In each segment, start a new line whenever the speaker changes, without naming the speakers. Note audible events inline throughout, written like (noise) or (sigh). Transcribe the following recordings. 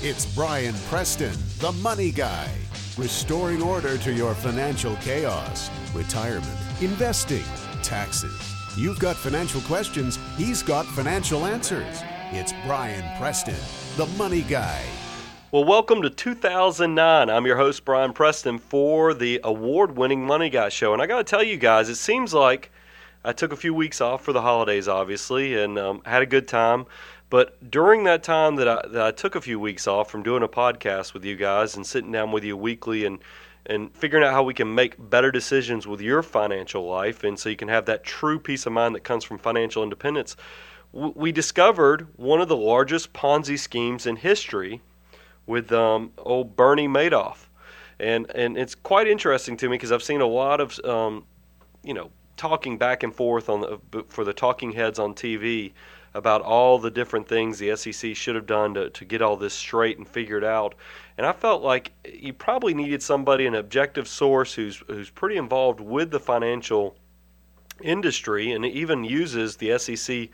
It's Brian Preston, the money guy, restoring order to your financial chaos, retirement, investing, taxes. You've got financial questions, he's got financial answers. It's Brian Preston, the money guy.
Well, welcome to 2009. I'm your host, Brian Preston, for the award winning Money Guy Show. And I got to tell you guys, it seems like I took a few weeks off for the holidays, obviously, and um, had a good time. But during that time that I, that I took a few weeks off from doing a podcast with you guys and sitting down with you weekly and and figuring out how we can make better decisions with your financial life, and so you can have that true peace of mind that comes from financial independence, we discovered one of the largest Ponzi schemes in history with um, old Bernie Madoff, and and it's quite interesting to me because I've seen a lot of um, you know talking back and forth on the, for the talking heads on TV about all the different things the SEC should have done to, to get all this straight and figured out. And I felt like you probably needed somebody, an objective source who's who's pretty involved with the financial industry and even uses the SEC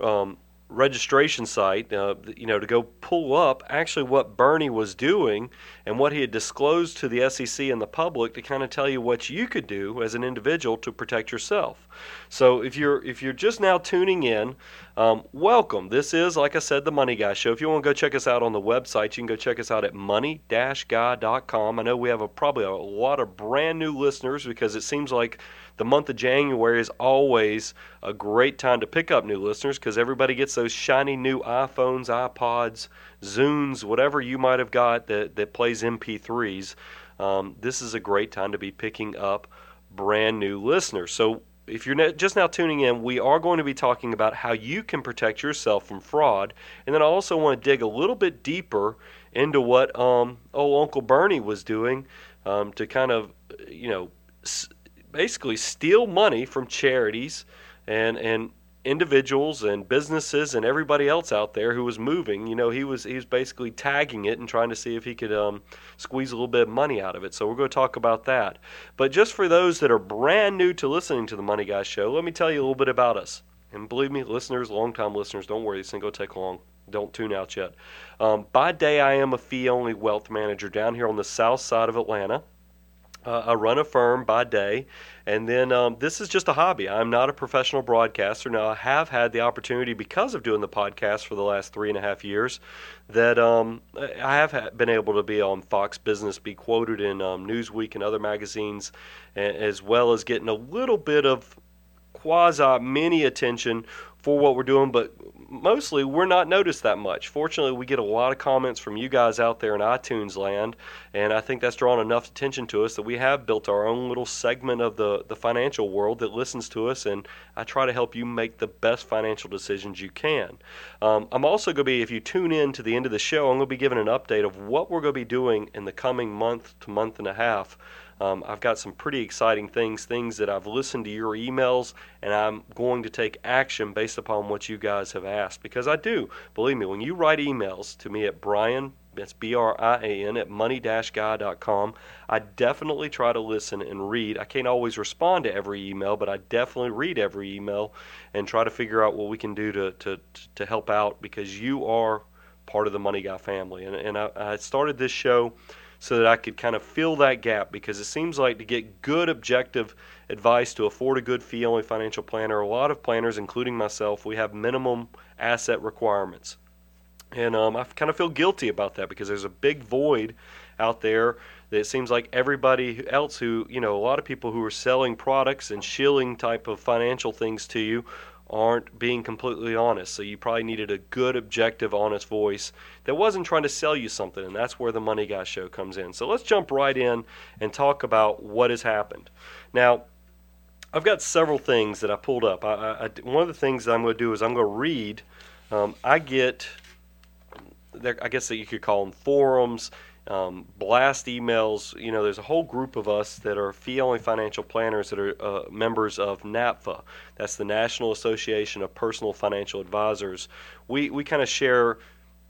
um, registration site, uh, you know, to go pull up actually what Bernie was doing and what he had disclosed to the SEC and the public to kind of tell you what you could do as an individual to protect yourself. So if you're if you're just now tuning in, um, welcome. This is, like I said, the Money Guy Show. If you want to go check us out on the website, you can go check us out at money-guy.com. I know we have a, probably a lot of brand new listeners because it seems like the month of January is always a great time to pick up new listeners because everybody gets those shiny new iPhones, iPods, Zunes, whatever you might have got that, that plays MP3s. Um, this is a great time to be picking up brand new listeners. So if you're just now tuning in, we are going to be talking about how you can protect yourself from fraud. And then I also want to dig a little bit deeper into what um, old Uncle Bernie was doing um, to kind of, you know, basically steal money from charities and and individuals and businesses and everybody else out there who was moving. You know, he was he was basically tagging it and trying to see if he could um, squeeze a little bit of money out of it. So we're going to talk about that. But just for those that are brand new to listening to the Money Guy Show, let me tell you a little bit about us. And believe me, listeners, long-time listeners, don't worry, this ain't going to take long. Don't tune out yet. Um, by day, I am a fee-only wealth manager down here on the south side of Atlanta. Uh, I run a firm by day, and then um, this is just a hobby. I'm not a professional broadcaster. Now, I have had the opportunity because of doing the podcast for the last three and a half years that um, I have been able to be on Fox Business, be quoted in um, Newsweek and other magazines, as well as getting a little bit of quasi mini attention for what we're doing, but mostly we're not noticed that much. Fortunately, we get a lot of comments from you guys out there in iTunes land, and I think that's drawn enough attention to us that we have built our own little segment of the, the financial world that listens to us, and I try to help you make the best financial decisions you can. Um, I'm also going to be, if you tune in to the end of the show, I'm going to be giving an update of what we're going to be doing in the coming month to month and a half um, I've got some pretty exciting things, things that I've listened to your emails, and I'm going to take action based upon what you guys have asked. Because I do, believe me, when you write emails to me at Brian, that's B R I A N, at money guy.com, I definitely try to listen and read. I can't always respond to every email, but I definitely read every email and try to figure out what we can do to, to, to help out because you are part of the Money Guy family. And, and I, I started this show so that I could kind of fill that gap because it seems like to get good objective advice to afford a good fee only financial planner, a lot of planners, including myself, we have minimum asset requirements. And um, I kind of feel guilty about that because there's a big void out there that it seems like everybody else who, you know, a lot of people who are selling products and shilling type of financial things to you aren't being completely honest. So you probably needed a good, objective, honest voice that wasn't trying to sell you something, and that's where the Money Guy Show comes in. So let's jump right in and talk about what has happened. Now, I've got several things that I pulled up. I, I, one of the things that I'm going to do is I'm going to read. Um, I get, I guess that you could call them forums um, blast emails. You know, there's a whole group of us that are fee only financial planners that are uh, members of NAPFA. That's the National Association of Personal Financial Advisors. We, we kind of share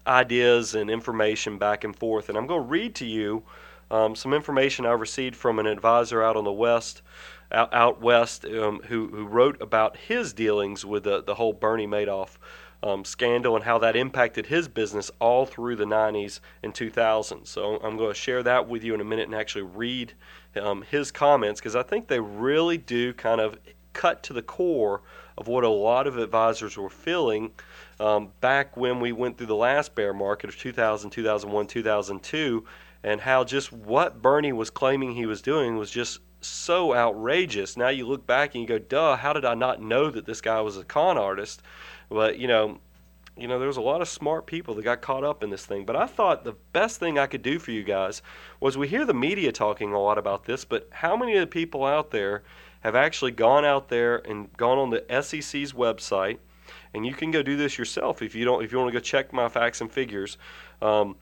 ideas and information back and forth. And I'm going to read to you um, some information I received from an advisor out on the West. Out, west, um, who who wrote about his dealings with the the whole Bernie Madoff um, scandal and how that impacted his business all through the 90s and 2000s. So I'm going to share that with you in a minute and actually read um, his comments because I think they really do kind of cut to the core of what a lot of advisors were feeling um, back when we went through the last bear market of 2000, 2001, 2002, and how just what Bernie was claiming he was doing was just so outrageous. Now you look back and you go, duh, how did I not know that this guy was a con artist? But, you know, you know, there was a lot of smart people that got caught up in this thing. But I thought the best thing I could do for you guys was we hear the media talking a lot about this, but how many of the people out there have actually gone out there and gone on the SEC's website? And you can go do this yourself if you don't. If you want to go check my facts and figures. Um,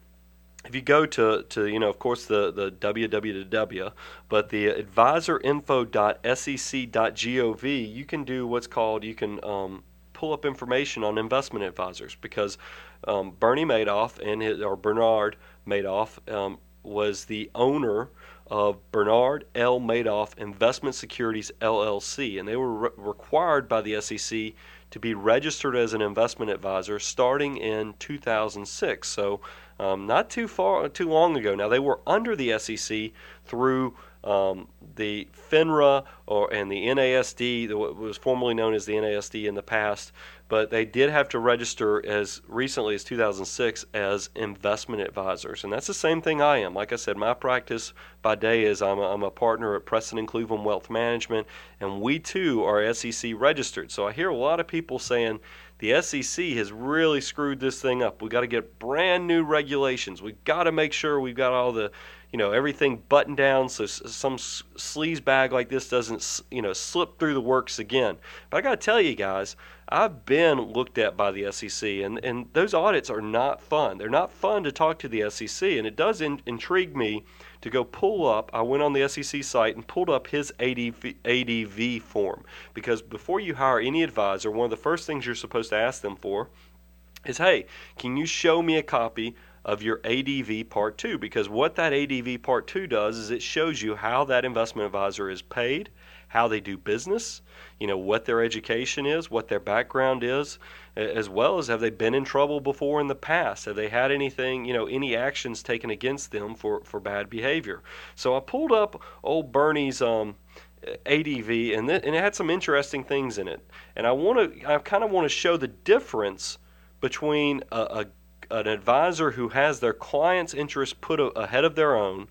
if you go to, to you know of course the the www but the advisorinfo.sec.gov you can do what's called you can um, pull up information on investment advisors because um, Bernie Madoff and his, or Bernard Madoff um, was the owner of Bernard L. Madoff Investment Securities LLC, and they were re- required by the SEC to be registered as an investment advisor starting in 2006. So, um, not too far, too long ago. Now they were under the SEC through um, the FINRA or and the NASD, what was formerly known as the NASD in the past, but they did have to register as recently as 2006 as investment advisors, and that's the same thing I am. Like I said, my practice by day is I'm a, I'm a partner at Preston and Cleveland Wealth Management, and we too are SEC registered. So I hear a lot of people saying the SEC has really screwed this thing up. We got to get brand new regulations. We've got to make sure we've got all the you know everything buttoned down so some sleaze bag like this doesn't you know slip through the works again. But I got to tell you guys, I've been looked at by the SEC, and and those audits are not fun. They're not fun to talk to the SEC, and it does in, intrigue me to go pull up. I went on the SEC site and pulled up his ADV, ADV form because before you hire any advisor, one of the first things you're supposed to ask them for is, hey, can you show me a copy of your ADV Part 2 because what that ADV Part 2 does is it shows you how that investment advisor is paid, how they do business, you know, what their education is, what their background is, as well as have they been in trouble before in the past? Have they had anything, you know, any actions taken against them for, for bad behavior? So I pulled up old Bernie's um, ADV and, th- and it had some interesting things in it. And I want to, I kind of want to show the difference between a, a an advisor who has their client's interests put ahead of their own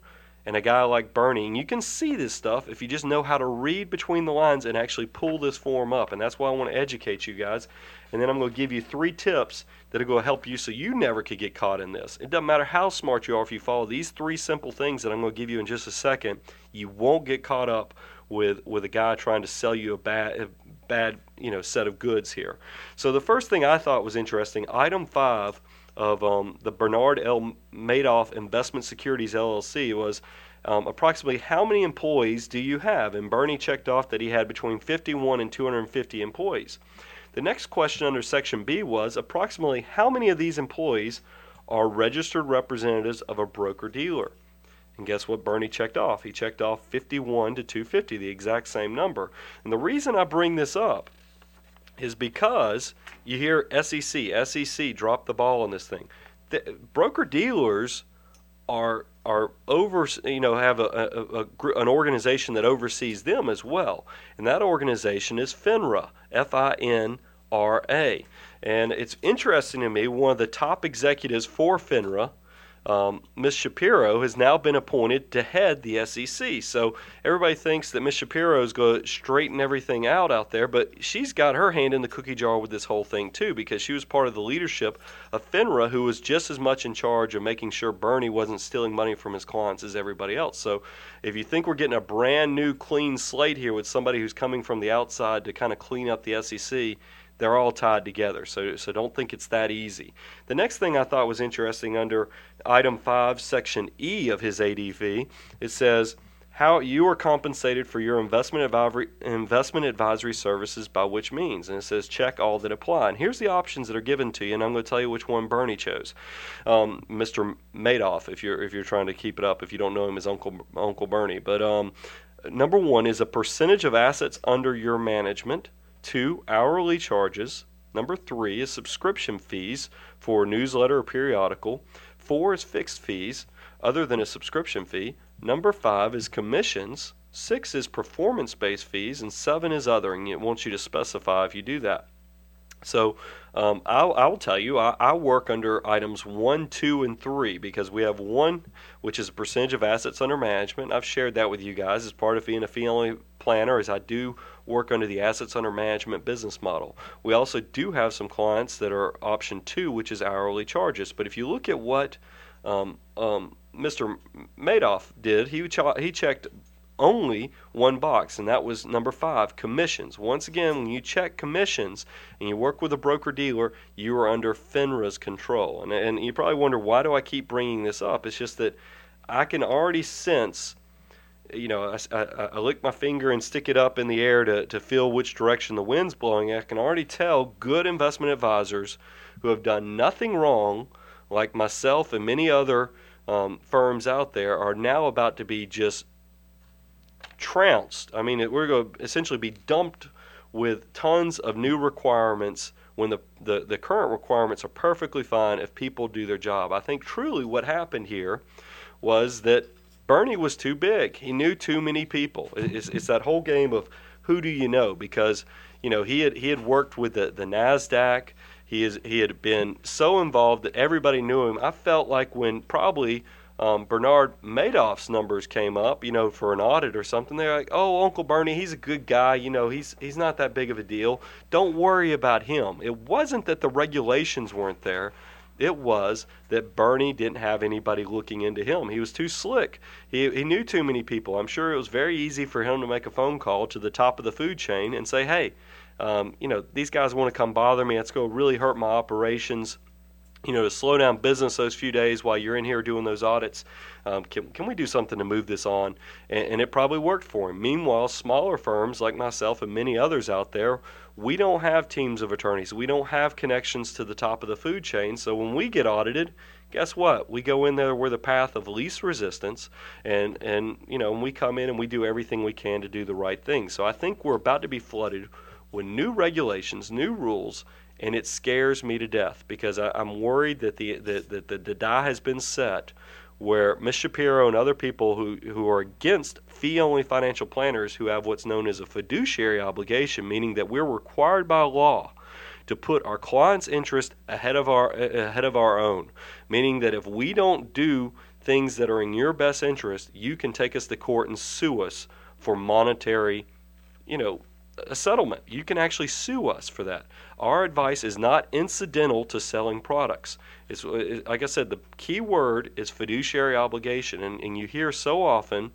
and a guy like Bernie. And you can see this stuff if you just know how to read between the lines and actually pull this form up. And that's why I want to educate you guys. And then I'm going to give you three tips that are going to help you so you never could get caught in this. It doesn't matter how smart you are if you follow these three simple things that I'm going to give you in just a second, you won't get caught up with with a guy trying to sell you a bad a bad, you know, set of goods here. So the first thing I thought was interesting, item 5 of um, the Bernard L. Madoff Investment Securities LLC was um, approximately how many employees do you have? And Bernie checked off that he had between 51 and 250 employees. The next question under Section B was approximately how many of these employees are registered representatives of a broker dealer? And guess what Bernie checked off? He checked off 51 to 250, the exact same number. And the reason I bring this up is because you hear SEC, SEC drop the ball on this thing. The, broker dealers are are over you know have a, a, a, an organization that oversees them as well, and that organization is FINRA, F I N R A, and it's interesting to me. One of the top executives for FINRA um, Ms. Schapiro has now been appointed to head the SEC. So everybody thinks that Ms. Schapiro is going to straighten everything out out there, but she's got her hand in the cookie jar with this whole thing too, because she was part of the leadership of FINRA, who was just as much in charge of making sure Bernie wasn't stealing money from his clients as everybody else. So if you think we're getting a brand new clean slate here with somebody who's coming from the outside to kind of clean up the SEC, they're all tied together. So, so don't think it's that easy. The next thing I thought was interesting under item 5, section E of his ADV, it says, how you are compensated for your investment advisory, investment advisory services by which means. And it says check all that apply. And here's the options that are given to you, and I'm going to tell you which one Bernie chose. Um, Mr. Madoff, if you're if you're trying to keep it up, if you don't know him as Uncle Uncle Bernie. But um, number one is a percentage of assets under your management. Two, hourly charges. Number three is subscription fees for newsletter or periodical. Four is fixed fees other than a subscription fee. Number five is commissions. Six is performance based fees. And seven is other. And it wants you to specify if you do that. So um, I'll, I'll, tell you, I, I, work under items one, two, and three because we have one, which is a percentage of assets under management. I've shared that with you guys as part of being a fee only planner, as I do work under the assets under management business model. We also do have some clients that are option two, which is hourly charges. But if you look at what um, um, Mr. Madoff did, he, he checked only one box, and that was number five commissions. Once again, when you check commissions and you work with a broker dealer, you are under FINRA's control. And, and you probably wonder, why do I keep bringing this up? It's just that I can already sense. You know, I, I, I lick my finger and stick it up in the air to, to feel which direction the wind's blowing. I can already tell good investment advisors who have done nothing wrong, like myself and many other um, firms out there, are now about to be just trounced. I mean, it, we're going to essentially be dumped with tons of new requirements when the, the, the current requirements are perfectly fine if people do their job. I think truly what happened here was that Bernie was too big. He knew too many people. It's, it's that whole game of who do you know because you know he had he had worked with the, the Nasdaq. He is he had been so involved that everybody knew him. I felt like when probably um, Bernard Madoff's numbers came up, you know, for an audit or something. They're like, "Oh, Uncle Bernie, he's a good guy. You know, he's he's not that big of a deal. Don't worry about him." It wasn't that the regulations weren't there. It was that Bernie didn't have anybody looking into him. He was too slick. He, he knew too many people. I'm sure it was very easy for him to make a phone call to the top of the food chain and say, hey, um, you know, these guys want to come bother me. It's going to really hurt my operations you know, to slow down business those few days while you're in here doing those audits. Um, can, can we do something to move this on? And, and, it probably worked for him. Meanwhile, smaller firms like myself and many others out there, we don't have teams of attorneys. We don't have connections to the top of the food chain. So when we get audited, guess what? We go in there where the path of least resistance, and and you know, and we come in and we do everything we can to do the right thing. So I think we're about to be flooded with new regulations, new rules, and it scares me to death because I, am worried that the, the, the, the, the die has been set where Ms. Schapiro and other people who, who are against fee only financial planners who have what's known as a fiduciary obligation, meaning that we're required by law to put our client's interest ahead of our ahead of our own, meaning that if we don't do things that are in your best interest, you can take us to court and sue us for monetary, you know, a settlement. You can actually sue us for that. Our advice is not incidental to selling products. It's, it, like I said, the key word is fiduciary obligation. And, and you hear so often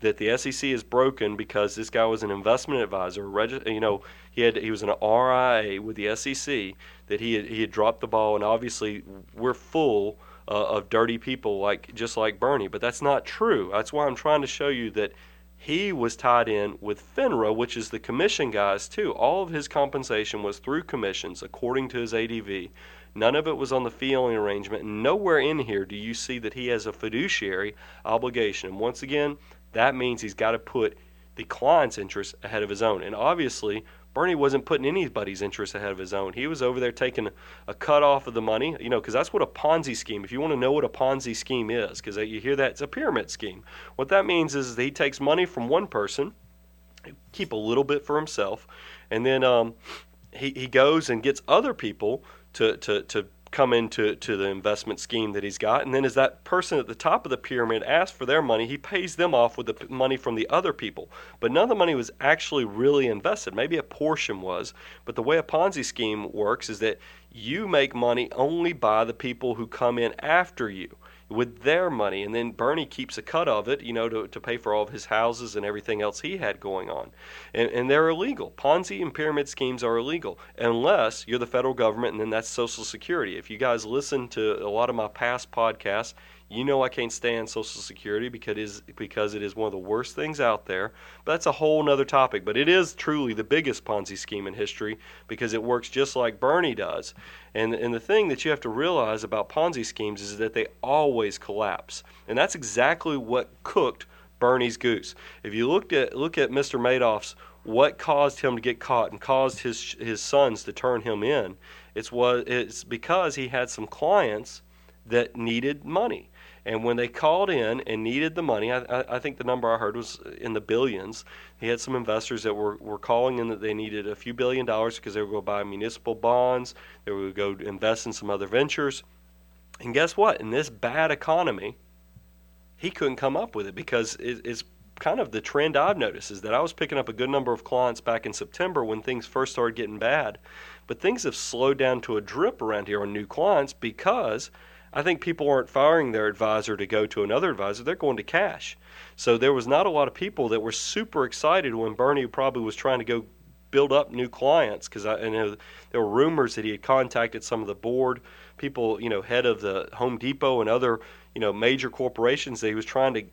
that the SEC is broken because this guy was an investment advisor. Regi- you know, he had he was an RIA with the SEC that he had, he had dropped the ball, and obviously we're full uh, of dirty people like just like Bernie. But that's not true. That's why I'm trying to show you that he was tied in with FINRA, which is the commission guys too. All of his compensation was through commissions, according to his ADV. None of it was on the fee only arrangement. Nowhere in here do you see that he has a fiduciary obligation. And once again, that means he's got to put the client's interest ahead of his own. And obviously, Bernie wasn't putting anybody's interest ahead of his own. He was over there taking a cut off of the money, you know, because that's what a Ponzi scheme. If you want to know what a Ponzi scheme is, because you hear that it's a pyramid scheme. What that means is that he takes money from one person, keep a little bit for himself, and then um, he he goes and gets other people to to to come into to the investment scheme that he's got. And then as that person at the top of the pyramid asks for their money, he pays them off with the money from the other people. But none of the money was actually really invested. Maybe a portion was. But the way a Ponzi scheme works is that you make money only by the people who come in after you with their money. And then Bernie keeps a cut of it, you know, to, to pay for all of his houses and everything else he had going on. And, and they're illegal. Ponzi and pyramid schemes are illegal unless you're the federal government and then that's Social Security. If you guys listen to a lot of my past podcasts, you know I can't stand Social Security because it is, because it is one of the worst things out there. But that's a whole other topic. But it is truly the biggest Ponzi scheme in history because it works just like Bernie does. And, and the thing that you have to realize about Ponzi schemes is that they always collapse. And that's exactly what cooked Bernie's goose. If you looked at look at Mr. Madoff's what caused him to get caught and caused his his sons to turn him in. It's was it's because he had some clients that needed money. And when they called in and needed the money, I, I, think the number I heard was in the billions. He had some investors that were, were calling in that they needed a few billion dollars because they were going to buy municipal bonds, they were going to go invest in some other ventures. And guess what? In this bad economy, he couldn't come up with it because it, it's kind of the trend I've noticed is that I was picking up a good number of clients back in September when things first started getting bad. But things have slowed down to a drip around here on new clients because I think people aren't firing their advisor to go to another advisor, they're going to cash. So there was not a lot of people that were super excited when Bernie probably was trying to go build up new clients because I, know there were rumors that he had contacted some of the board people, you know, head of the Home Depot and other, you know, major corporations that he was trying to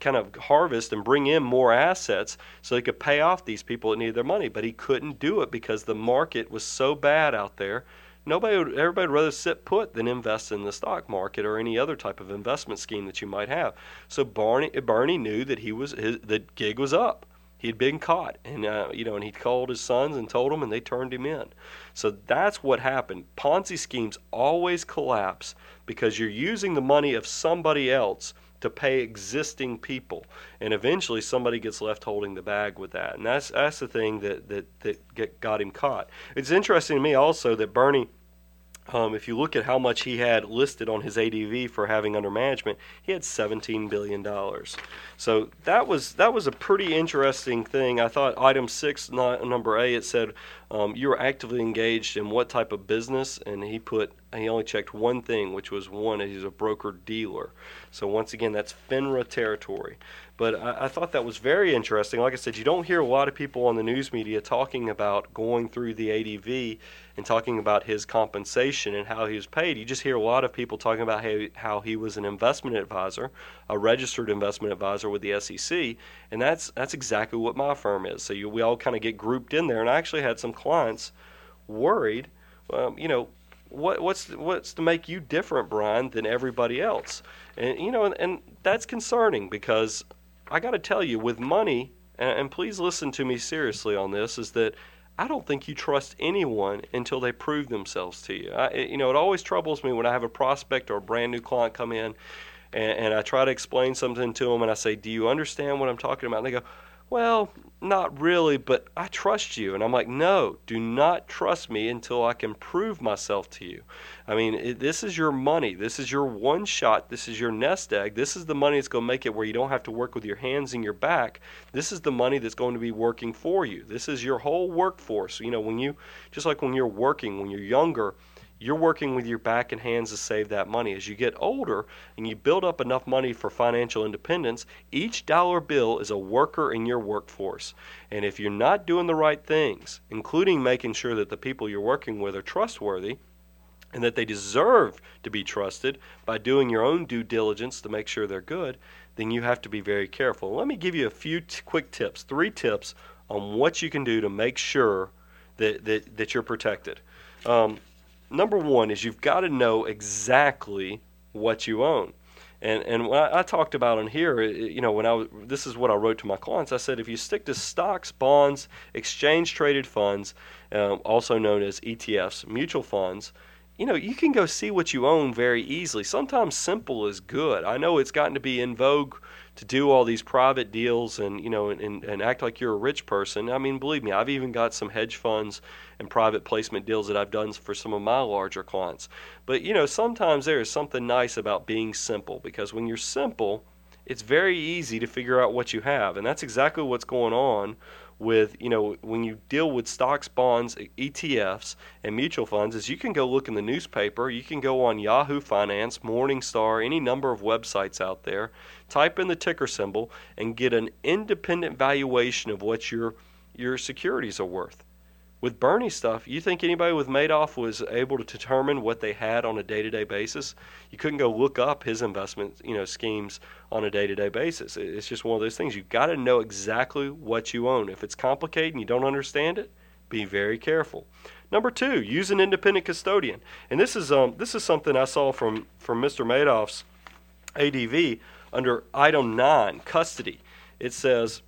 kind of harvest and bring in more assets so he could pay off these people that needed their money. But he couldn't do it because the market was so bad out there nobody would, everybody would rather sit put than invest in the stock market or any other type of investment scheme that you might have. So Barney, Bernie knew that he was his, the gig was up. He had been caught, and uh, you know, and he called his sons and told them, and they turned him in. So that's what happened. Ponzi schemes always collapse because you're using the money of somebody else to pay existing people, and eventually somebody gets left holding the bag with that, and that's that's the thing that that that get, got him caught. It's interesting to me also that Bernie um, if you look at how much he had listed on his ADV for having under management, he had 17 billion dollars. So that was that was a pretty interesting thing. I thought item six, number A, it said um, you were actively engaged in what type of business, and he put he only checked one thing, which was one he's a broker dealer. So once again, that's FINRA territory. But I, I, thought that was very interesting. Like I said, you don't hear a lot of people on the news media talking about going through the ADV and talking about his compensation and how he was paid. You just hear a lot of people talking about how, how he was an investment advisor, a registered investment advisor with the SEC, and that's that's exactly what my firm is. So you, we all kind of get grouped in there. And I actually had some clients worried, um, you know, what, what's what's to make you different, Brian, than everybody else? And you know, and, and that's concerning because I got to tell you, with money, and, and please listen to me seriously on this, is that I don't think you trust anyone until they prove themselves to you. I, you know, it always troubles me when I have a prospect or a brand new client come in, and, and I try to explain something to them, and I say, "Do you understand what I'm talking about?" And they go, well, not really, but I trust you. And I'm like, no, do not trust me until I can prove myself to you. I mean, it, this is your money. This is your one shot. This is your nest egg. This is the money that's going to make it where you don't have to work with your hands and your back. This is the money that's going to be working for you. This is your whole workforce. You know, when you, just like when you're working, when you're younger, you're working with your back and hands to save that money. As you get older and you build up enough money for financial independence, each dollar bill is a worker in your workforce. And if you're not doing the right things, including making sure that the people you're working with are trustworthy, and that they deserve to be trusted by doing your own due diligence to make sure they're good, then you have to be very careful. Let me give you a few t- quick tips, three tips on what you can do to make sure that, that, that you're protected. Um, number one is you've got to know exactly what you own. And and I, talked about in here, you know, when I was, this is what I wrote to my clients. I said if you stick to stocks, bonds, exchange traded funds, um, also known as ETFs, mutual funds, you know, you can go see what you own very easily. Sometimes simple is good. I know it's gotten to be in vogue to do all these private deals and you know and, and act like you're a rich person. I mean, believe me, I've even got some hedge funds and private placement deals that I've done for some of my larger clients. But you know, sometimes there is something nice about being simple because when you're simple, it's very easy to figure out what you have, and that's exactly what's going on with you know when you deal with stocks, bonds, ETFs, and mutual funds is you can go look in the newspaper, you can go on Yahoo Finance, Morningstar, any number of websites out there, type in the ticker symbol, and get an independent valuation of what your your securities are worth with Bernie stuff, you think anybody with Madoff was able to determine what they had on a day-to-day basis? You couldn't go look up his investment, you know, schemes on a day-to-day basis. It's just one of those things. You've got to know exactly what you own. If it's complicated and you don't understand it, be very careful. Number two, use an independent custodian. And this is um, this is something I saw from from Mr. Madoff's ADV under item nine, custody. It says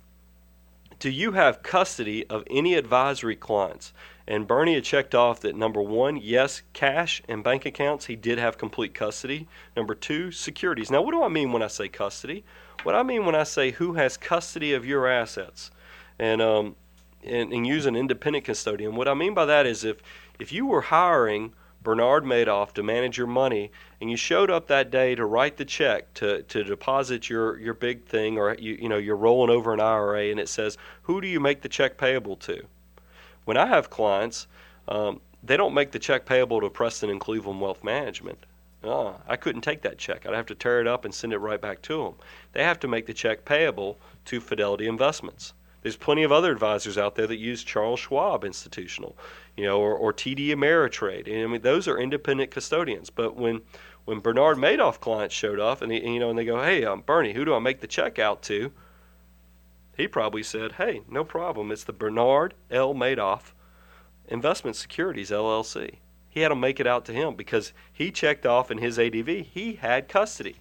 do you have custody of any advisory clients? And Bernie had checked off that number one, yes, cash and bank accounts, he did have complete custody. Number two, securities. Now, what do I mean when I say custody? What I mean when I say who has custody of your assets, and um, and, and use an independent custodian. What I mean by that is if if you were hiring Bernard Madoff to manage your money, and you showed up that day to write the check to, to deposit your, your big thing, or you you know you're rolling over an IRA, and it says who do you make the check payable to? When I have clients, um, they don't make the check payable to Preston and Cleveland Wealth Management. Uh, I couldn't take that check. I'd have to tear it up and send it right back to them. They have to make the check payable to Fidelity Investments. There's plenty of other advisors out there that use Charles Schwab Institutional, you know, or, or TD Ameritrade. And I mean, those are independent custodians. But when when Bernard Madoff clients showed up, and, he, you know, and they go, "Hey, um, Bernie, who do I make the check out to?" He probably said, "Hey, no problem. It's the Bernard L. Madoff Investment Securities LLC." He had them make it out to him because he checked off in his ADV he had custody.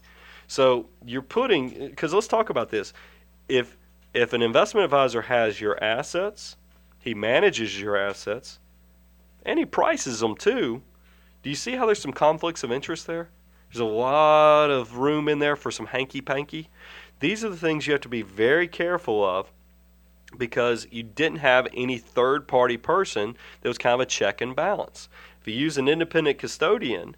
So you're putting because let's talk about this. If if an investment advisor has your assets, he manages your assets, and he prices them too. Do you see how there's some conflicts of interest there? There's a lot of room in there for some hanky panky. These are the things you have to be very careful of because you didn't have any third party person that was kind of a check and balance. If you use an independent custodian,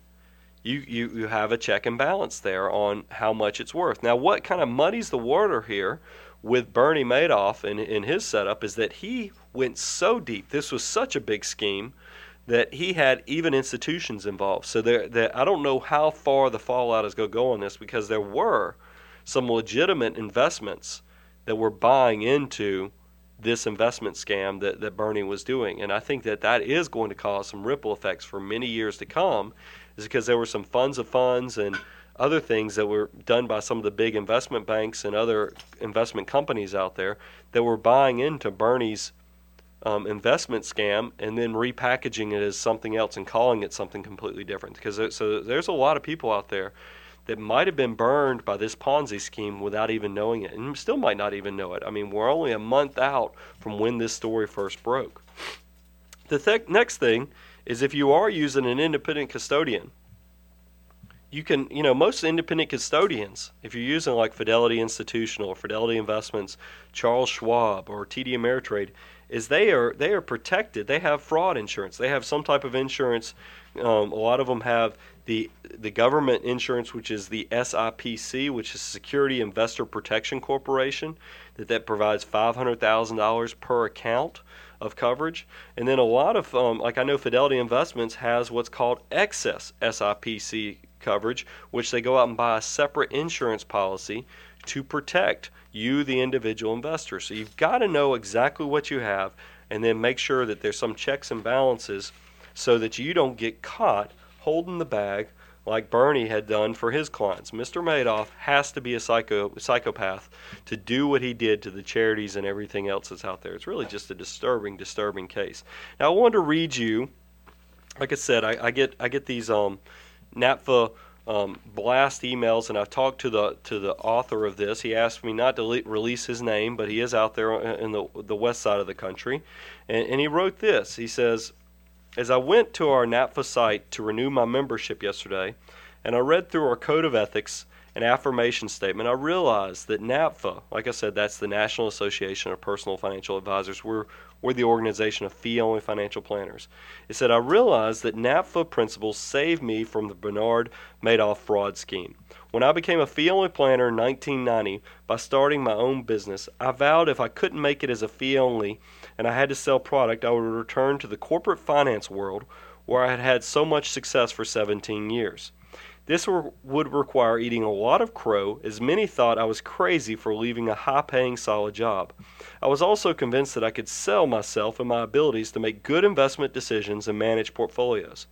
you, you, you have a check and balance there on how much it's worth. Now, what kind of muddies the water here with Bernie Madoff in, in his setup is that he went so deep. This was such a big scheme that he had even institutions involved. So there, there I don't know how far the fallout is going to go on this because there were some legitimate investments that were buying into this investment scam that, that Bernie was doing. And I think that that is going to cause some ripple effects for many years to come, is because there were some funds of funds and other things that were done by some of the big investment banks and other investment companies out there that were buying into Bernie's um, investment scam and then repackaging it as something else and calling it something completely different. Because so there's a lot of people out there that might have been burned by this Ponzi scheme without even knowing it, and still might not even know it. I mean, we're only a month out from when this story first broke. The th- next thing is if you are using an independent custodian, you can, you know, most independent custodians, if you're using like Fidelity Institutional Fidelity Investments, Charles Schwab or TD Ameritrade, is they are they are protected. They have fraud insurance. They have some type of insurance. Um, a lot of them have the the government insurance, which is the SIPC, which is Security Investor Protection Corporation, that that provides five hundred thousand dollars per account of coverage. And then a lot of um, like I know Fidelity Investments has what's called excess SIPC coverage, which they go out and buy a separate insurance policy to protect you, the individual investor. So you've got to know exactly what you have and then make sure that there's some checks and balances so that you don't get caught holding the bag like Bernie had done for his clients. Mr. Madoff has to be a psycho psychopath to do what he did to the charities and everything else that's out there. It's really just a disturbing, disturbing case. Now I wanted to read you. Like I said, I, I get I get these um, NAPFA um, blast emails, and I've talked to the to the author of this. He asked me not to le- release his name, but he is out there in the the west side of the country, and, and he wrote this. He says, "As I went to our NAPFA site to renew my membership yesterday, and I read through our code of ethics." And affirmation statement, I realized that NAPFA, like I said, that's the National Association of Personal Financial Advisors. We're we're the organization of fee only financial planners. It said, I realized that NAPFA principles saved me from the Bernard Madoff fraud scheme. When I became a fee only planner in 1990 by starting my own business, I vowed if I couldn't make it as a fee only and I had to sell product, I would return to the corporate finance world where I had had so much success for 17 years. This would require eating a lot of crow, as many thought I was crazy for leaving a high paying solid job. I was also convinced that I could sell myself and my abilities to make good investment decisions and manage portfolios.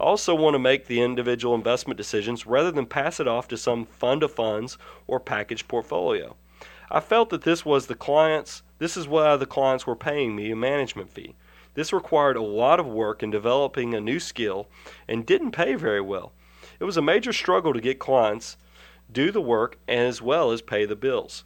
I also want to make the individual investment decisions rather than pass it off to some fund of funds or packaged portfolio. I felt that this was the clients this is why the clients were paying me a management fee. This required a lot of work in developing a new skill and didn't pay very well. It was a major struggle to get clients, do the work, and as well as pay the bills.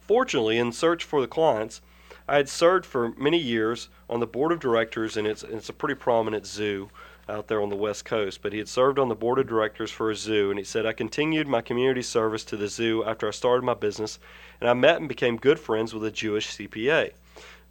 Fortunately, in search for the clients, I had served for many years on the board of directors, and it's, it's a pretty prominent zoo out there on the West Coast. But he had served on the board of directors for a zoo, and he said, I continued my community service to the zoo after I started my business, and I met and became good friends with a Jewish CPA.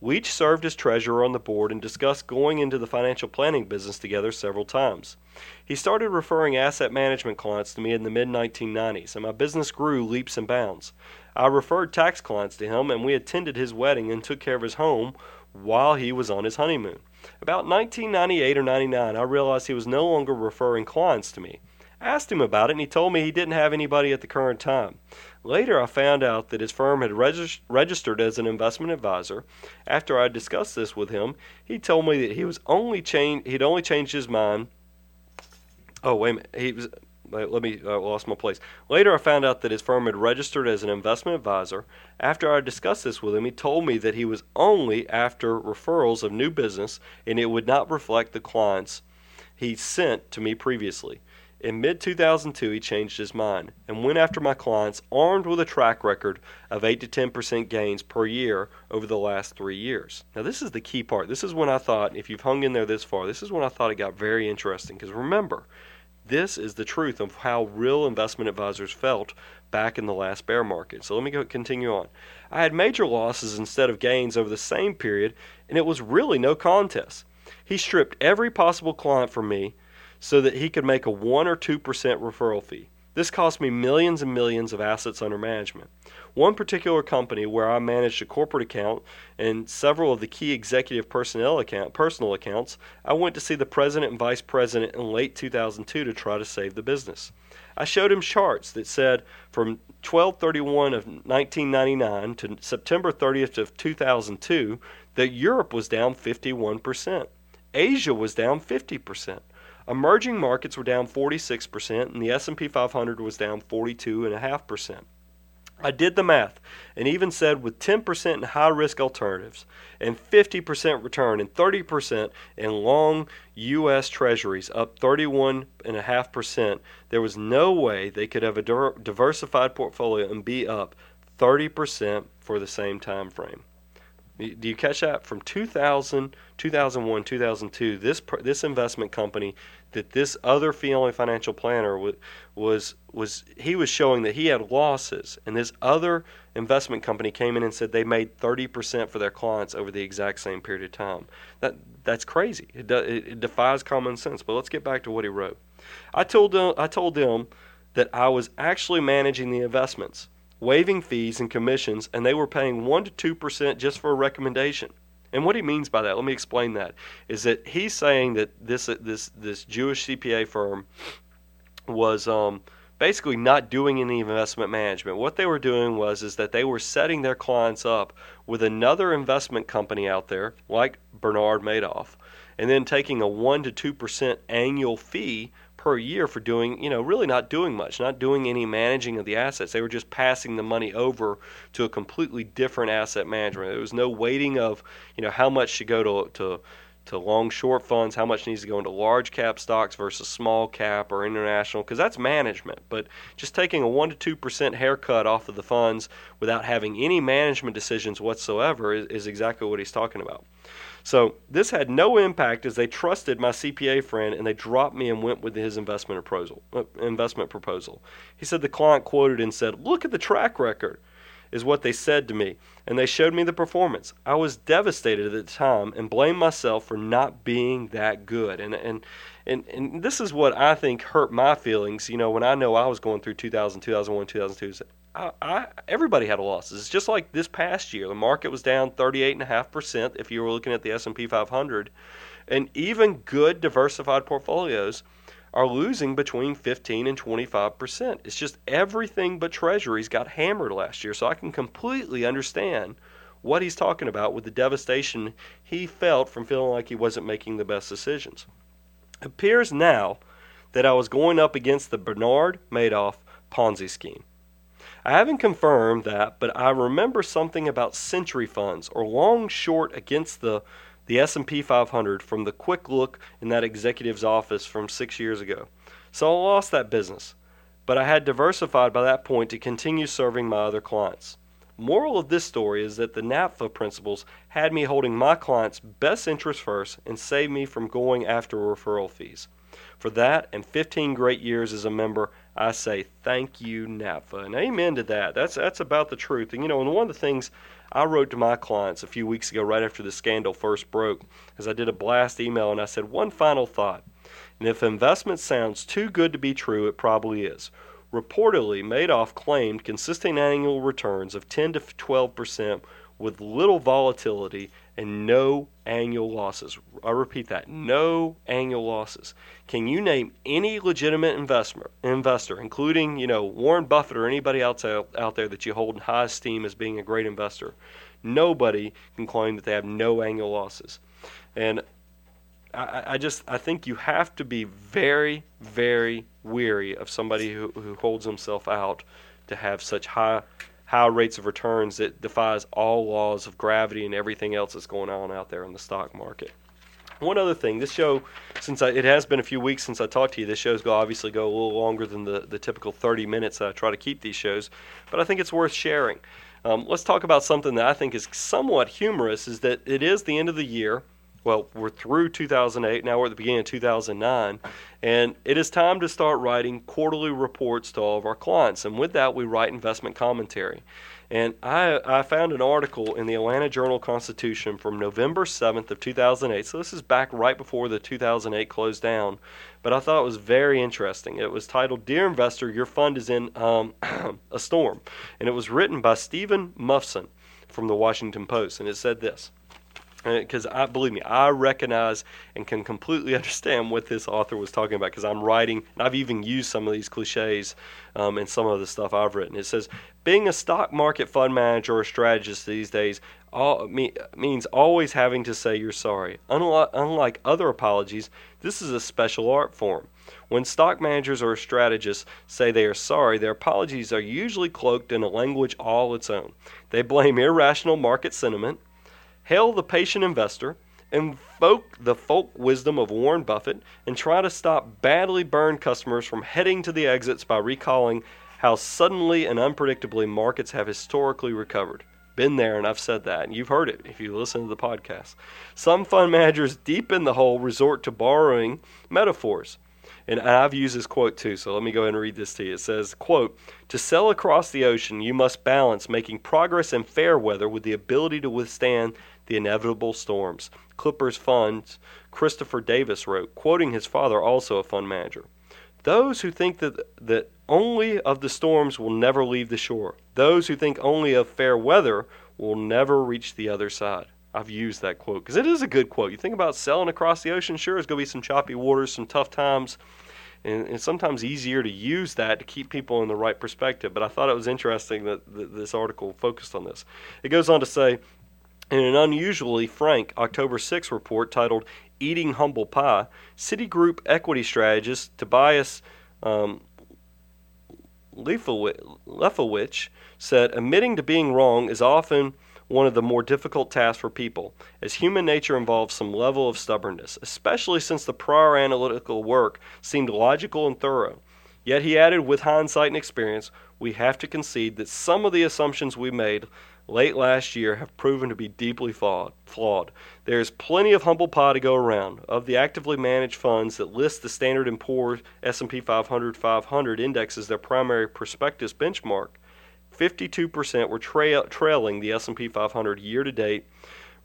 We each served as treasurer on the board and discussed going into the financial planning business together several times. He started referring asset management clients to me in the mid 1990s, and my business grew leaps and bounds. I referred tax clients to him, and we attended his wedding and took care of his home while he was on his honeymoon. About 1998 or 99, I realized he was no longer referring clients to me. Asked him about it, and he told me he didn't have anybody at the current time. Later, I found out that his firm had regis- registered as an investment advisor. After I discussed this with him, he told me that he was only changed. He'd only changed his mind. Oh wait a minute. He was. Let me. I lost my place. Later, I found out that his firm had registered as an investment advisor. After I discussed this with him, he told me that he was only after referrals of new business, and it would not reflect the clients he sent to me previously. In mid 2002, he changed his mind and went after my clients armed with a track record of 8 to 10% gains per year over the last three years. Now, this is the key part. This is when I thought, if you've hung in there this far, this is when I thought it got very interesting. Because remember, this is the truth of how real investment advisors felt back in the last bear market. So let me go continue on. I had major losses instead of gains over the same period, and it was really no contest. He stripped every possible client from me so that he could make a 1 or 2% referral fee. This cost me millions and millions of assets under management. One particular company where I managed a corporate account and several of the key executive personnel account, personal accounts, I went to see the president and vice president in late 2002 to try to save the business. I showed him charts that said from 1231 of 1999 to September 30th of 2002 that Europe was down 51%. Asia was down 50%. Emerging markets were down 46% and the S&P 500 was down 42.5%. I did the math and even said with 10% in high risk alternatives and 50% return and 30% in long U.S. Treasuries up 31.5%, there was no way they could have a diversified portfolio and be up 30% for the same time frame. Do you catch that? From 2000, 2001, 2002, this this investment company that this other fee-only financial planner was, was was he was showing that he had losses, and this other investment company came in and said they made 30% for their clients over the exact same period of time. That that's crazy. It, do, it defies common sense. But let's get back to what he wrote. I told them I told them that I was actually managing the investments, waiving fees and commissions, and they were paying one to two percent just for a recommendation. And what he means by that, let me explain that, is that he's saying that this this this Jewish CPA firm was um, basically not doing any investment management. What they were doing was is that they were setting their clients up with another investment company out there, like Bernard Madoff, and then taking a one to two percent annual fee per year for doing, you know, really not doing much, not doing any managing of the assets. They were just passing the money over to a completely different asset management. There was no weighting of, you know, how much should go to to to long short funds, how much needs to go into large cap stocks versus small cap or international, because that's management. But just taking a 1% to 2% haircut off of the funds without having any management decisions whatsoever is, is exactly what he's talking about. So this had no impact as they trusted my CPA friend and they dropped me and went with his investment proposal. Uh, investment proposal. He said the client quoted and said, "Look at the track record." Is what they said to me, and they showed me the performance. I was devastated at the time and blamed myself for not being that good. And and and, and this is what I think hurt my feelings. You know, when I know I was going through 2000, 2001, 2002, I, I, everybody had losses. It's just like this past year. The market was down 38.5% if you were looking at the S&P 500. And even good diversified portfolios are losing between 15 and 25%. It's just everything but treasuries got hammered last year. So I can completely understand what he's talking about with the devastation he felt from feeling like he wasn't making the best decisions. It appears now that I was going up against the Bernard Madoff Ponzi scheme. I haven't confirmed that, but I remember something about century funds or long short against the the S&P 500 from the quick look in that executive's office from 6 years ago. So I lost that business, but I had diversified by that point to continue serving my other clients. moral of this story is that the NAPFA principles had me holding my clients' best interest first and saved me from going after referral fees. For that and 15 great years as a member, I say thank you, NAPFA. And amen to that. That's, that's about the truth. And, you know, and one of the things I wrote to my clients a few weeks ago, right after the scandal first broke, is I did a blast email and I said, one final thought. And if investment sounds too good to be true, it probably is. Reportedly, Madoff claimed consistent annual returns of 10 to 12 percent with little volatility and no annual losses. I repeat that, no annual losses. Can you name any legitimate investor, investor, including you know Warren Buffett or anybody else out, out there that you hold in high esteem as being a great investor? Nobody can claim that they have no annual losses. And I, I just I think you have to be very very weary of somebody who, who holds himself out to have such high high rates of returns that defies all laws of gravity and everything else that's going on out there in the stock market. One other thing, this show, since I, it has been a few weeks since I talked to you, this show's go obviously go a little longer than the, the typical 30 minutes that I try to keep these shows, but I think it's worth sharing. Um, let's talk about something that I think is somewhat humorous, is that it is the end of the year well, we're through 2008. Now we're at the beginning of 2009. And it is time to start writing quarterly reports to all of our clients. And with that, we write investment commentary. And I, I found an article in the Atlanta Journal Constitution from November 7th of 2008. So this is back right before the 2008 closed down. But I thought it was very interesting. It was titled "Dear Investor, Your Fund is in um, (clears throat) a Storm," and it was written by Steven Mufson from the Washington Post. And it said this because I believe me, I recognize and can completely (laughs) understand what this author was talking about because I'm writing and I've even used some of these cliches um, in some of the stuff I've written. It says being a stock market fund manager or strategist these days all, me, means always having to say you're sorry. Unlike, unlike other apologies, this is a special art form. When stock managers or strategists say they are sorry, their apologies are usually cloaked in a language all its own. They blame irrational market sentiment hail the patient investor, invoke the folk wisdom of Warren Buffett, and try to stop badly burned customers from heading to the exits by recalling how suddenly and unpredictably markets have historically recovered. Been there, and I've said that, and you've heard it if you listen to the podcast. Some fund managers deep in the hole resort to borrowing metaphors. And I've used this quote too, so let me go ahead and read this to you. It says, quote, To sail across the ocean, you must balance making progress in fair weather with the ability to withstand the inevitable storms. Clippers Funds, Christopher Davis wrote, quoting his father, also a fund manager. Those who think that, that only of the storms will never leave the shore. Those who think only of fair weather will never reach the other side. I've used that quote because it is a good quote. You think about sailing across the ocean, sure, it's going to be some choppy waters, some tough times, and sometimes easier to use that to keep people in the right perspective. But I thought it was interesting that, that this article focused on this. It goes on to say, in an unusually frank October 6 report titled Eating Humble Pie, Citigroup equity strategist Tobias um, Levkovich said, Admitting to being wrong is often one of the more difficult tasks for people, as human nature involves some level of stubbornness, especially since the prior analytical work seemed logical and thorough. Yet he added, with hindsight and experience, we have to concede that some of the assumptions we made late last year have proven to be deeply flawed. There is plenty of humble pie to go around. Of the actively managed funds that list the Standard & Poor's S&P 500 500 index as their primary prospectus benchmark, 52% were tra- trailing the S&P 500 year-to-date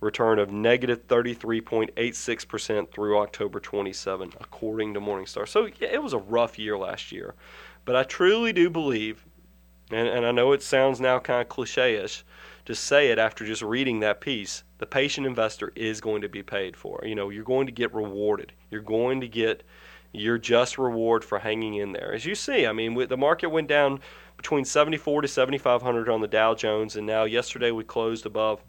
return of negative 33.86% through October 27, according to Morningstar. So yeah, it was a rough year last year, but I truly do believe, and, and I know it sounds now kind of cliche-ish, to say it after just reading that piece, the patient investor is going to be paid for. You know, you're going to get rewarded. You're going to get your just reward for hanging in there. As you see, I mean, the market went down between 74 to 7500 on the Dow Jones and now yesterday we closed above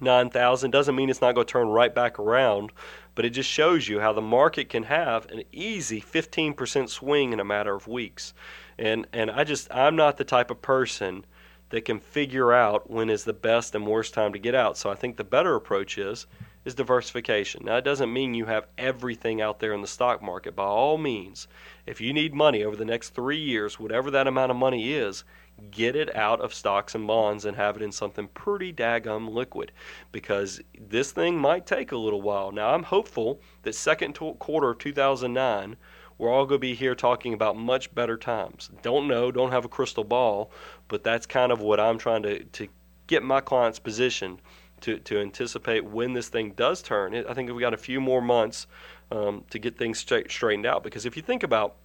9,000 doesn't mean it's not going to turn right back around, but it just shows you how the market can have an easy 15% swing in a matter of weeks. And and I just I'm not the type of person that can figure out when is the best and worst time to get out. So I think the better approach is is diversification. Now, it doesn't mean you have everything out there in the stock market. By all means, if you need money over the next three years, whatever that amount of money is, get it out of stocks and bonds and have it in something pretty daggum liquid because this thing might take a little while. Now, I'm hopeful that second quarter of 2009, we're all going to be here talking about much better times. Don't know, don't have a crystal ball, but that's kind of what I'm trying to, to get my clients positioned to, to anticipate when this thing does turn. I think we've got a few more months um, to get things straight, straightened out because if you think about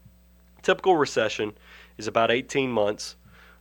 typical recession is about 18 months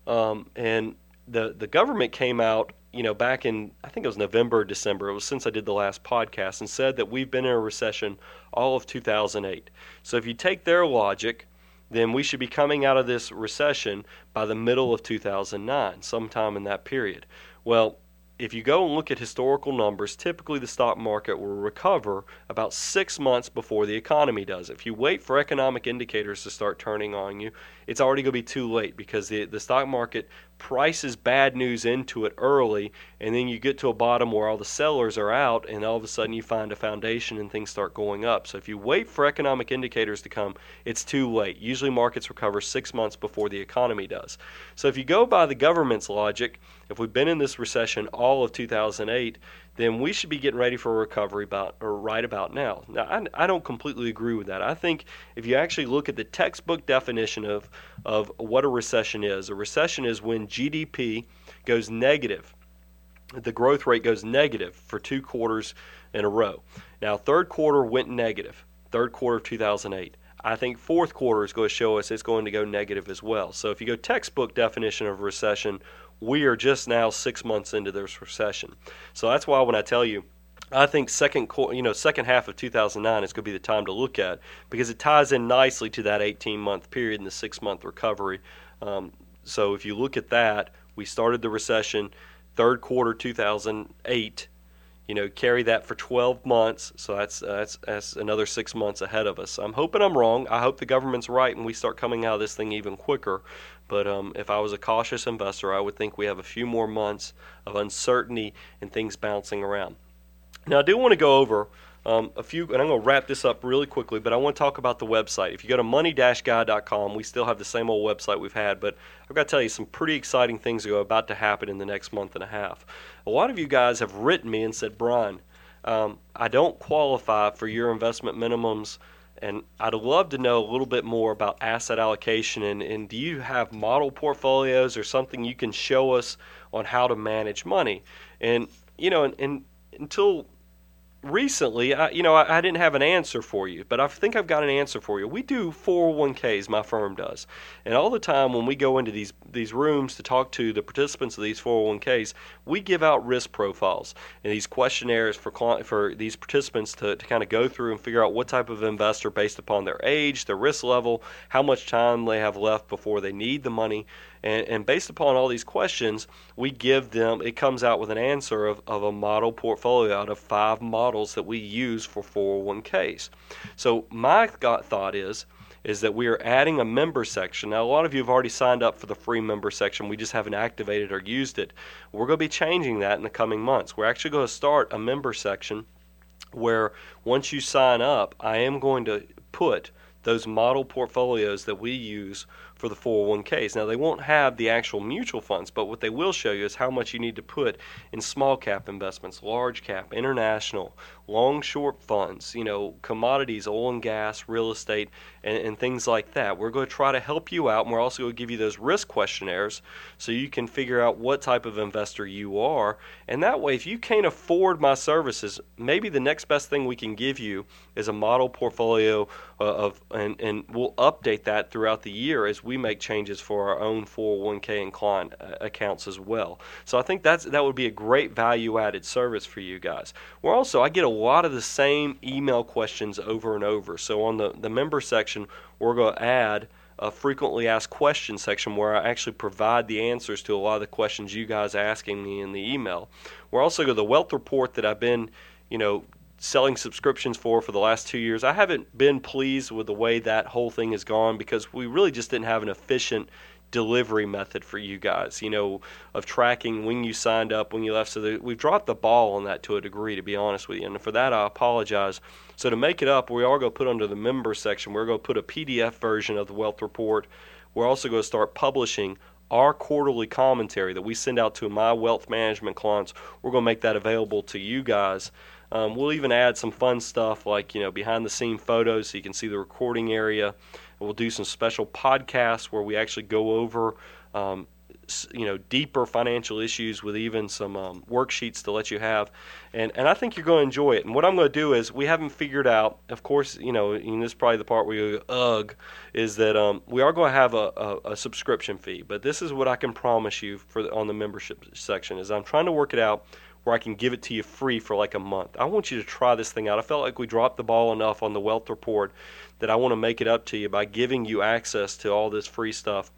um, and the the government came out, you know, back in I think it was November or December. It was since I did the last podcast and said that we've been in a recession all of 2008. So if you take their logic, then we should be coming out of this recession by the middle of 2009, sometime in that period. Well, if you go and look at historical numbers, typically the stock market will recover about six months before the economy does. If you wait for economic indicators to start turning on you, it's already going to be too late because the, the stock market prices bad news into it early, and then you get to a bottom where all the sellers are out, and all of a sudden you find a foundation and things start going up. So if you wait for economic indicators to come, it's too late. Usually markets recover six months before the economy does. So if you go by the government's logic, if we've been in this recession all of 2008, then we should be getting ready for a recovery about or right about now. Now, I, I don't completely agree with that. I think if you actually look at the textbook definition of of what a recession is, a recession is when GDP goes negative. The growth rate goes negative for two quarters in a row. Now, third quarter went. Third quarter of 2008. I think fourth quarter is going to show us it's going to go negative as well. So if you go textbook definition of recession, we are just now six months into this recession. So that's why when I tell you, I think second you know second half of 2009 is going to be the time to look at because it ties in nicely to that 18 month period and the six month recovery. Um, so if you look at that, we started the recession third quarter 2008 you know, carry that for 12 months. So that's, uh, that's, that's another six months ahead of us. I'm hoping I'm wrong. I hope the government's right and we start coming out of this thing even quicker. But um, if I was a cautious investor, I would think we have a few more months of uncertainty and things bouncing around. Now, I do want to go over um, a few, and I'm going to wrap this up really quickly, but I want to talk about the website. If you go to money-guy.com, we still have the same old website we've had, but I've got to tell you some pretty exciting things are about to happen in the next month and a half. A lot of you guys have written me and said, Brian, um, I don't qualify for your investment minimums, and I'd love to know a little bit more about asset allocation. And, and do you have model portfolios or something you can show us on how to manage money? And you know, and, and until recently, I, you know, I, I, didn't have an answer for you, but I think I've got an answer for you. We do 401ks, my firm does, and all the time when we go into these these rooms to talk to the participants of these 401ks, we give out risk profiles and these questionnaires for for these participants to, to kind of go through and figure out what type of investor based upon their age, their risk level, how much time they have left before they need the money. And, and, based upon all these questions, we give them, it comes out with an answer of, of a model portfolio out of five models that we use for 401ks. So my thought is, is that we are adding a member section. Now, a lot of you have already signed up for the free member section. We just haven't activated or used it. We're going to be changing that in the coming months. We're actually going to start a member section where once you sign up, I am going to put those model portfolios that we use for the 401ks. Now, they won't have the actual mutual funds, but what they will show you is how much you need to put in small cap investments, large cap, international, long short funds, you know, commodities, oil and gas, real estate, and, and things like that. We're going to try to help you out, and we're also going to give you those risk questionnaires so you can figure out what type of investor you are. And that way, if you can't afford my services, maybe the next best thing we can give you is a model portfolio uh, of, and, and we'll update that throughout the year as we make changes for our own 401k and client uh, accounts as well. So I think that's that would be a great value added service for you guys. We're also I get a lot of the same email questions over and over. So on the the member section, we're going to add a frequently asked questions section where I actually provide the answers to a lot of the questions you guys asking me in the email. We're also going to the wealth report that I've been, you know, selling subscriptions for for the last two years. I haven't been pleased with the way that whole thing has gone because we really just didn't have an efficient delivery method for you guys, you know, of tracking when you signed up, when you left. So the, we've dropped the ball on that to a degree, to be honest with you. And for that, I apologize. So to make it up, we are going to put under the member section, we're going to put a PDF version of the wealth report. We're also going to start publishing our quarterly commentary that we send out to my wealth management clients. We're going to make that available to you guys. Um, we'll even add some fun stuff like you know behind the scene photos so you can see the recording area. We'll do some special podcasts where we actually go over um, you know deeper financial issues with even some um, worksheets to let you have and and I think you're going to enjoy it and what I'm going to do is we haven't figured out of course you know and this is probably the part where you go, ugh is that um, we are going to have a, a, a, subscription fee but this is what I can promise you for the, on the membership section is I'm trying to work it out where I can give it to you free for like a month. I want you to try this thing out. I felt like we dropped the ball enough on the wealth report that I want to make it up to you by giving you access to all this free stuff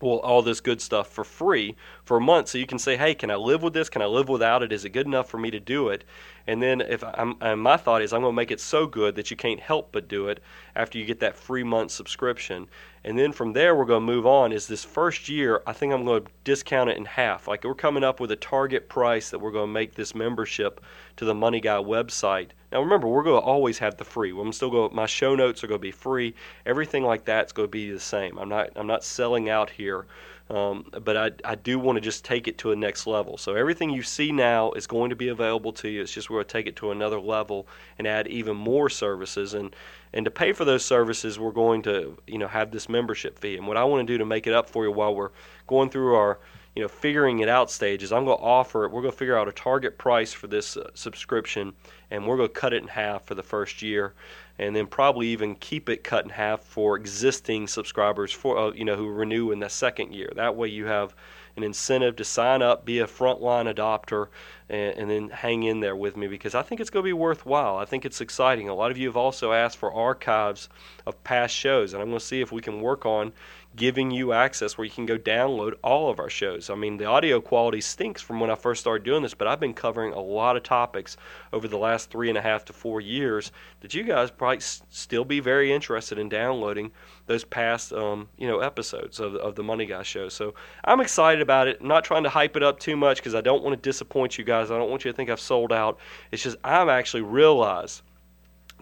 well, all this good stuff for free for a month. So you can say, hey, can I live with this? Can I live without it? Is it good enough for me to do it? And then if I'm, and my thought is I'm going to make it so good that you can't help but do it after you get that free month subscription. And then from there, we're going to move on. Is this first year, I think I'm going to discount it in half. Like we're coming up with a target price that we're going to make this membership to the Money Guy website. Now remember, we're going to always have the free. I'm still going. My show notes are going to be free. Everything like that's going to be the same. I'm not. I'm not selling out here. Um, but I, I do want to just take it to a next level. So everything you see now is going to be available to you. It's just we're going to take it to another level and add even more services. And and to pay for those services, we're going to you know have this membership fee. And what I want to do to make it up for you while we're going through our you know figuring it out stages, I'm going to offer it. We're going to figure out a target price for this uh, subscription, and we're going to cut it in half for the first year and then probably even keep it cut in half for existing subscribers for uh, you know who renew in the second year. That way you have an incentive to sign up, be a frontline adopter, and, and, then hang in there with me because I think it's going to be worthwhile. I think it's exciting. A lot of you have also asked for archives of past shows, and I'm going to see if we can work on giving you access where you can go download all of our shows. I mean, the audio quality stinks from when I first started doing this, but I've been covering a lot of topics over the last three and a half to four years that you guys probably still be very interested in downloading those past, um, you know, episodes of, of the Money Guy show. So I'm excited about it. I'm not trying to hype it up too much because I don't want to disappoint you guys. I don't want you to think I've sold out. It's just I'm actually realize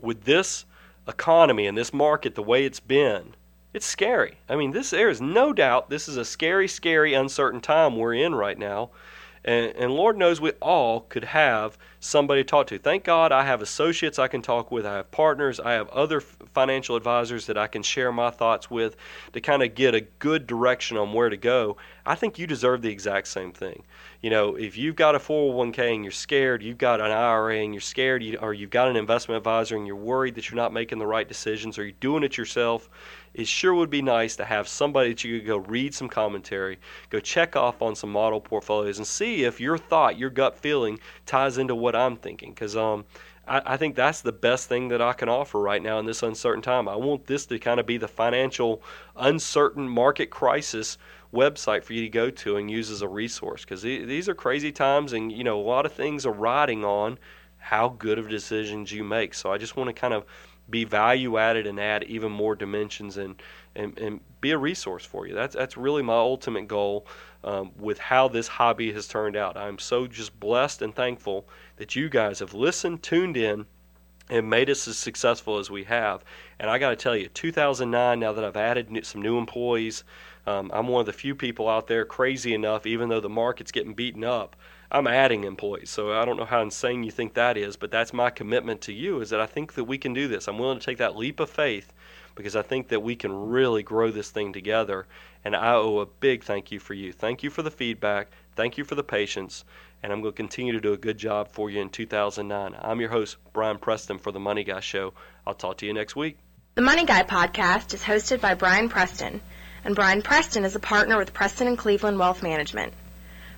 with this economy and this market the way it's been – it's scary. I mean, this there is no doubt this is a scary, scary, uncertain time we're in right now. And, and, Lord knows we all could have somebody to talk to. Thank God I have associates I can talk with. I have partners. I have other financial advisors that I can share my thoughts with to kind of get a good direction on where to go. I think you deserve the exact same thing. You know, if you've got a 401k and you're scared, you've got an IRA and you're scared, or you've got an investment advisor and you're worried that you're not making the right decisions, or you're doing it yourself, it sure would be nice to have somebody that you could go read some commentary, go check off on some model portfolios, and see if your thought, your gut feeling, ties into what I'm thinking. Because um, I, I think that's the best thing that I can offer right now in this uncertain time. I want this to kind of be the financial uncertain market crisis website for you to go to and use as a resource because these are crazy times and you know a lot of things are riding on how good of decisions you make so i just want to kind of be value added and add even more dimensions and, and, and be a resource for you. That's, that's really my ultimate goal um, with how this hobby has turned out. I'm so just blessed and thankful that you guys have listened, tuned in, and made us as successful as we have. And I got to tell you, 2009, now that I've added some new employees, um, I'm one of the few people out there crazy enough, even though the market's getting beaten up, I'm adding employees. So I don't know how insane you think that is, but that's my commitment to you is that I think that we can do this. I'm willing to take that leap of faith because I think that we can really grow this thing together. And I owe a big thank you for you. Thank you for the feedback. Thank you for the patience. And I'm going to continue to do a good job for you in 2009. I'm your host, Brian Preston, for The Money Guy Show. I'll talk to you next week.
The Money Guy podcast is hosted by Brian Preston, and Brian Preston is a partner with Preston and Cleveland Wealth Management.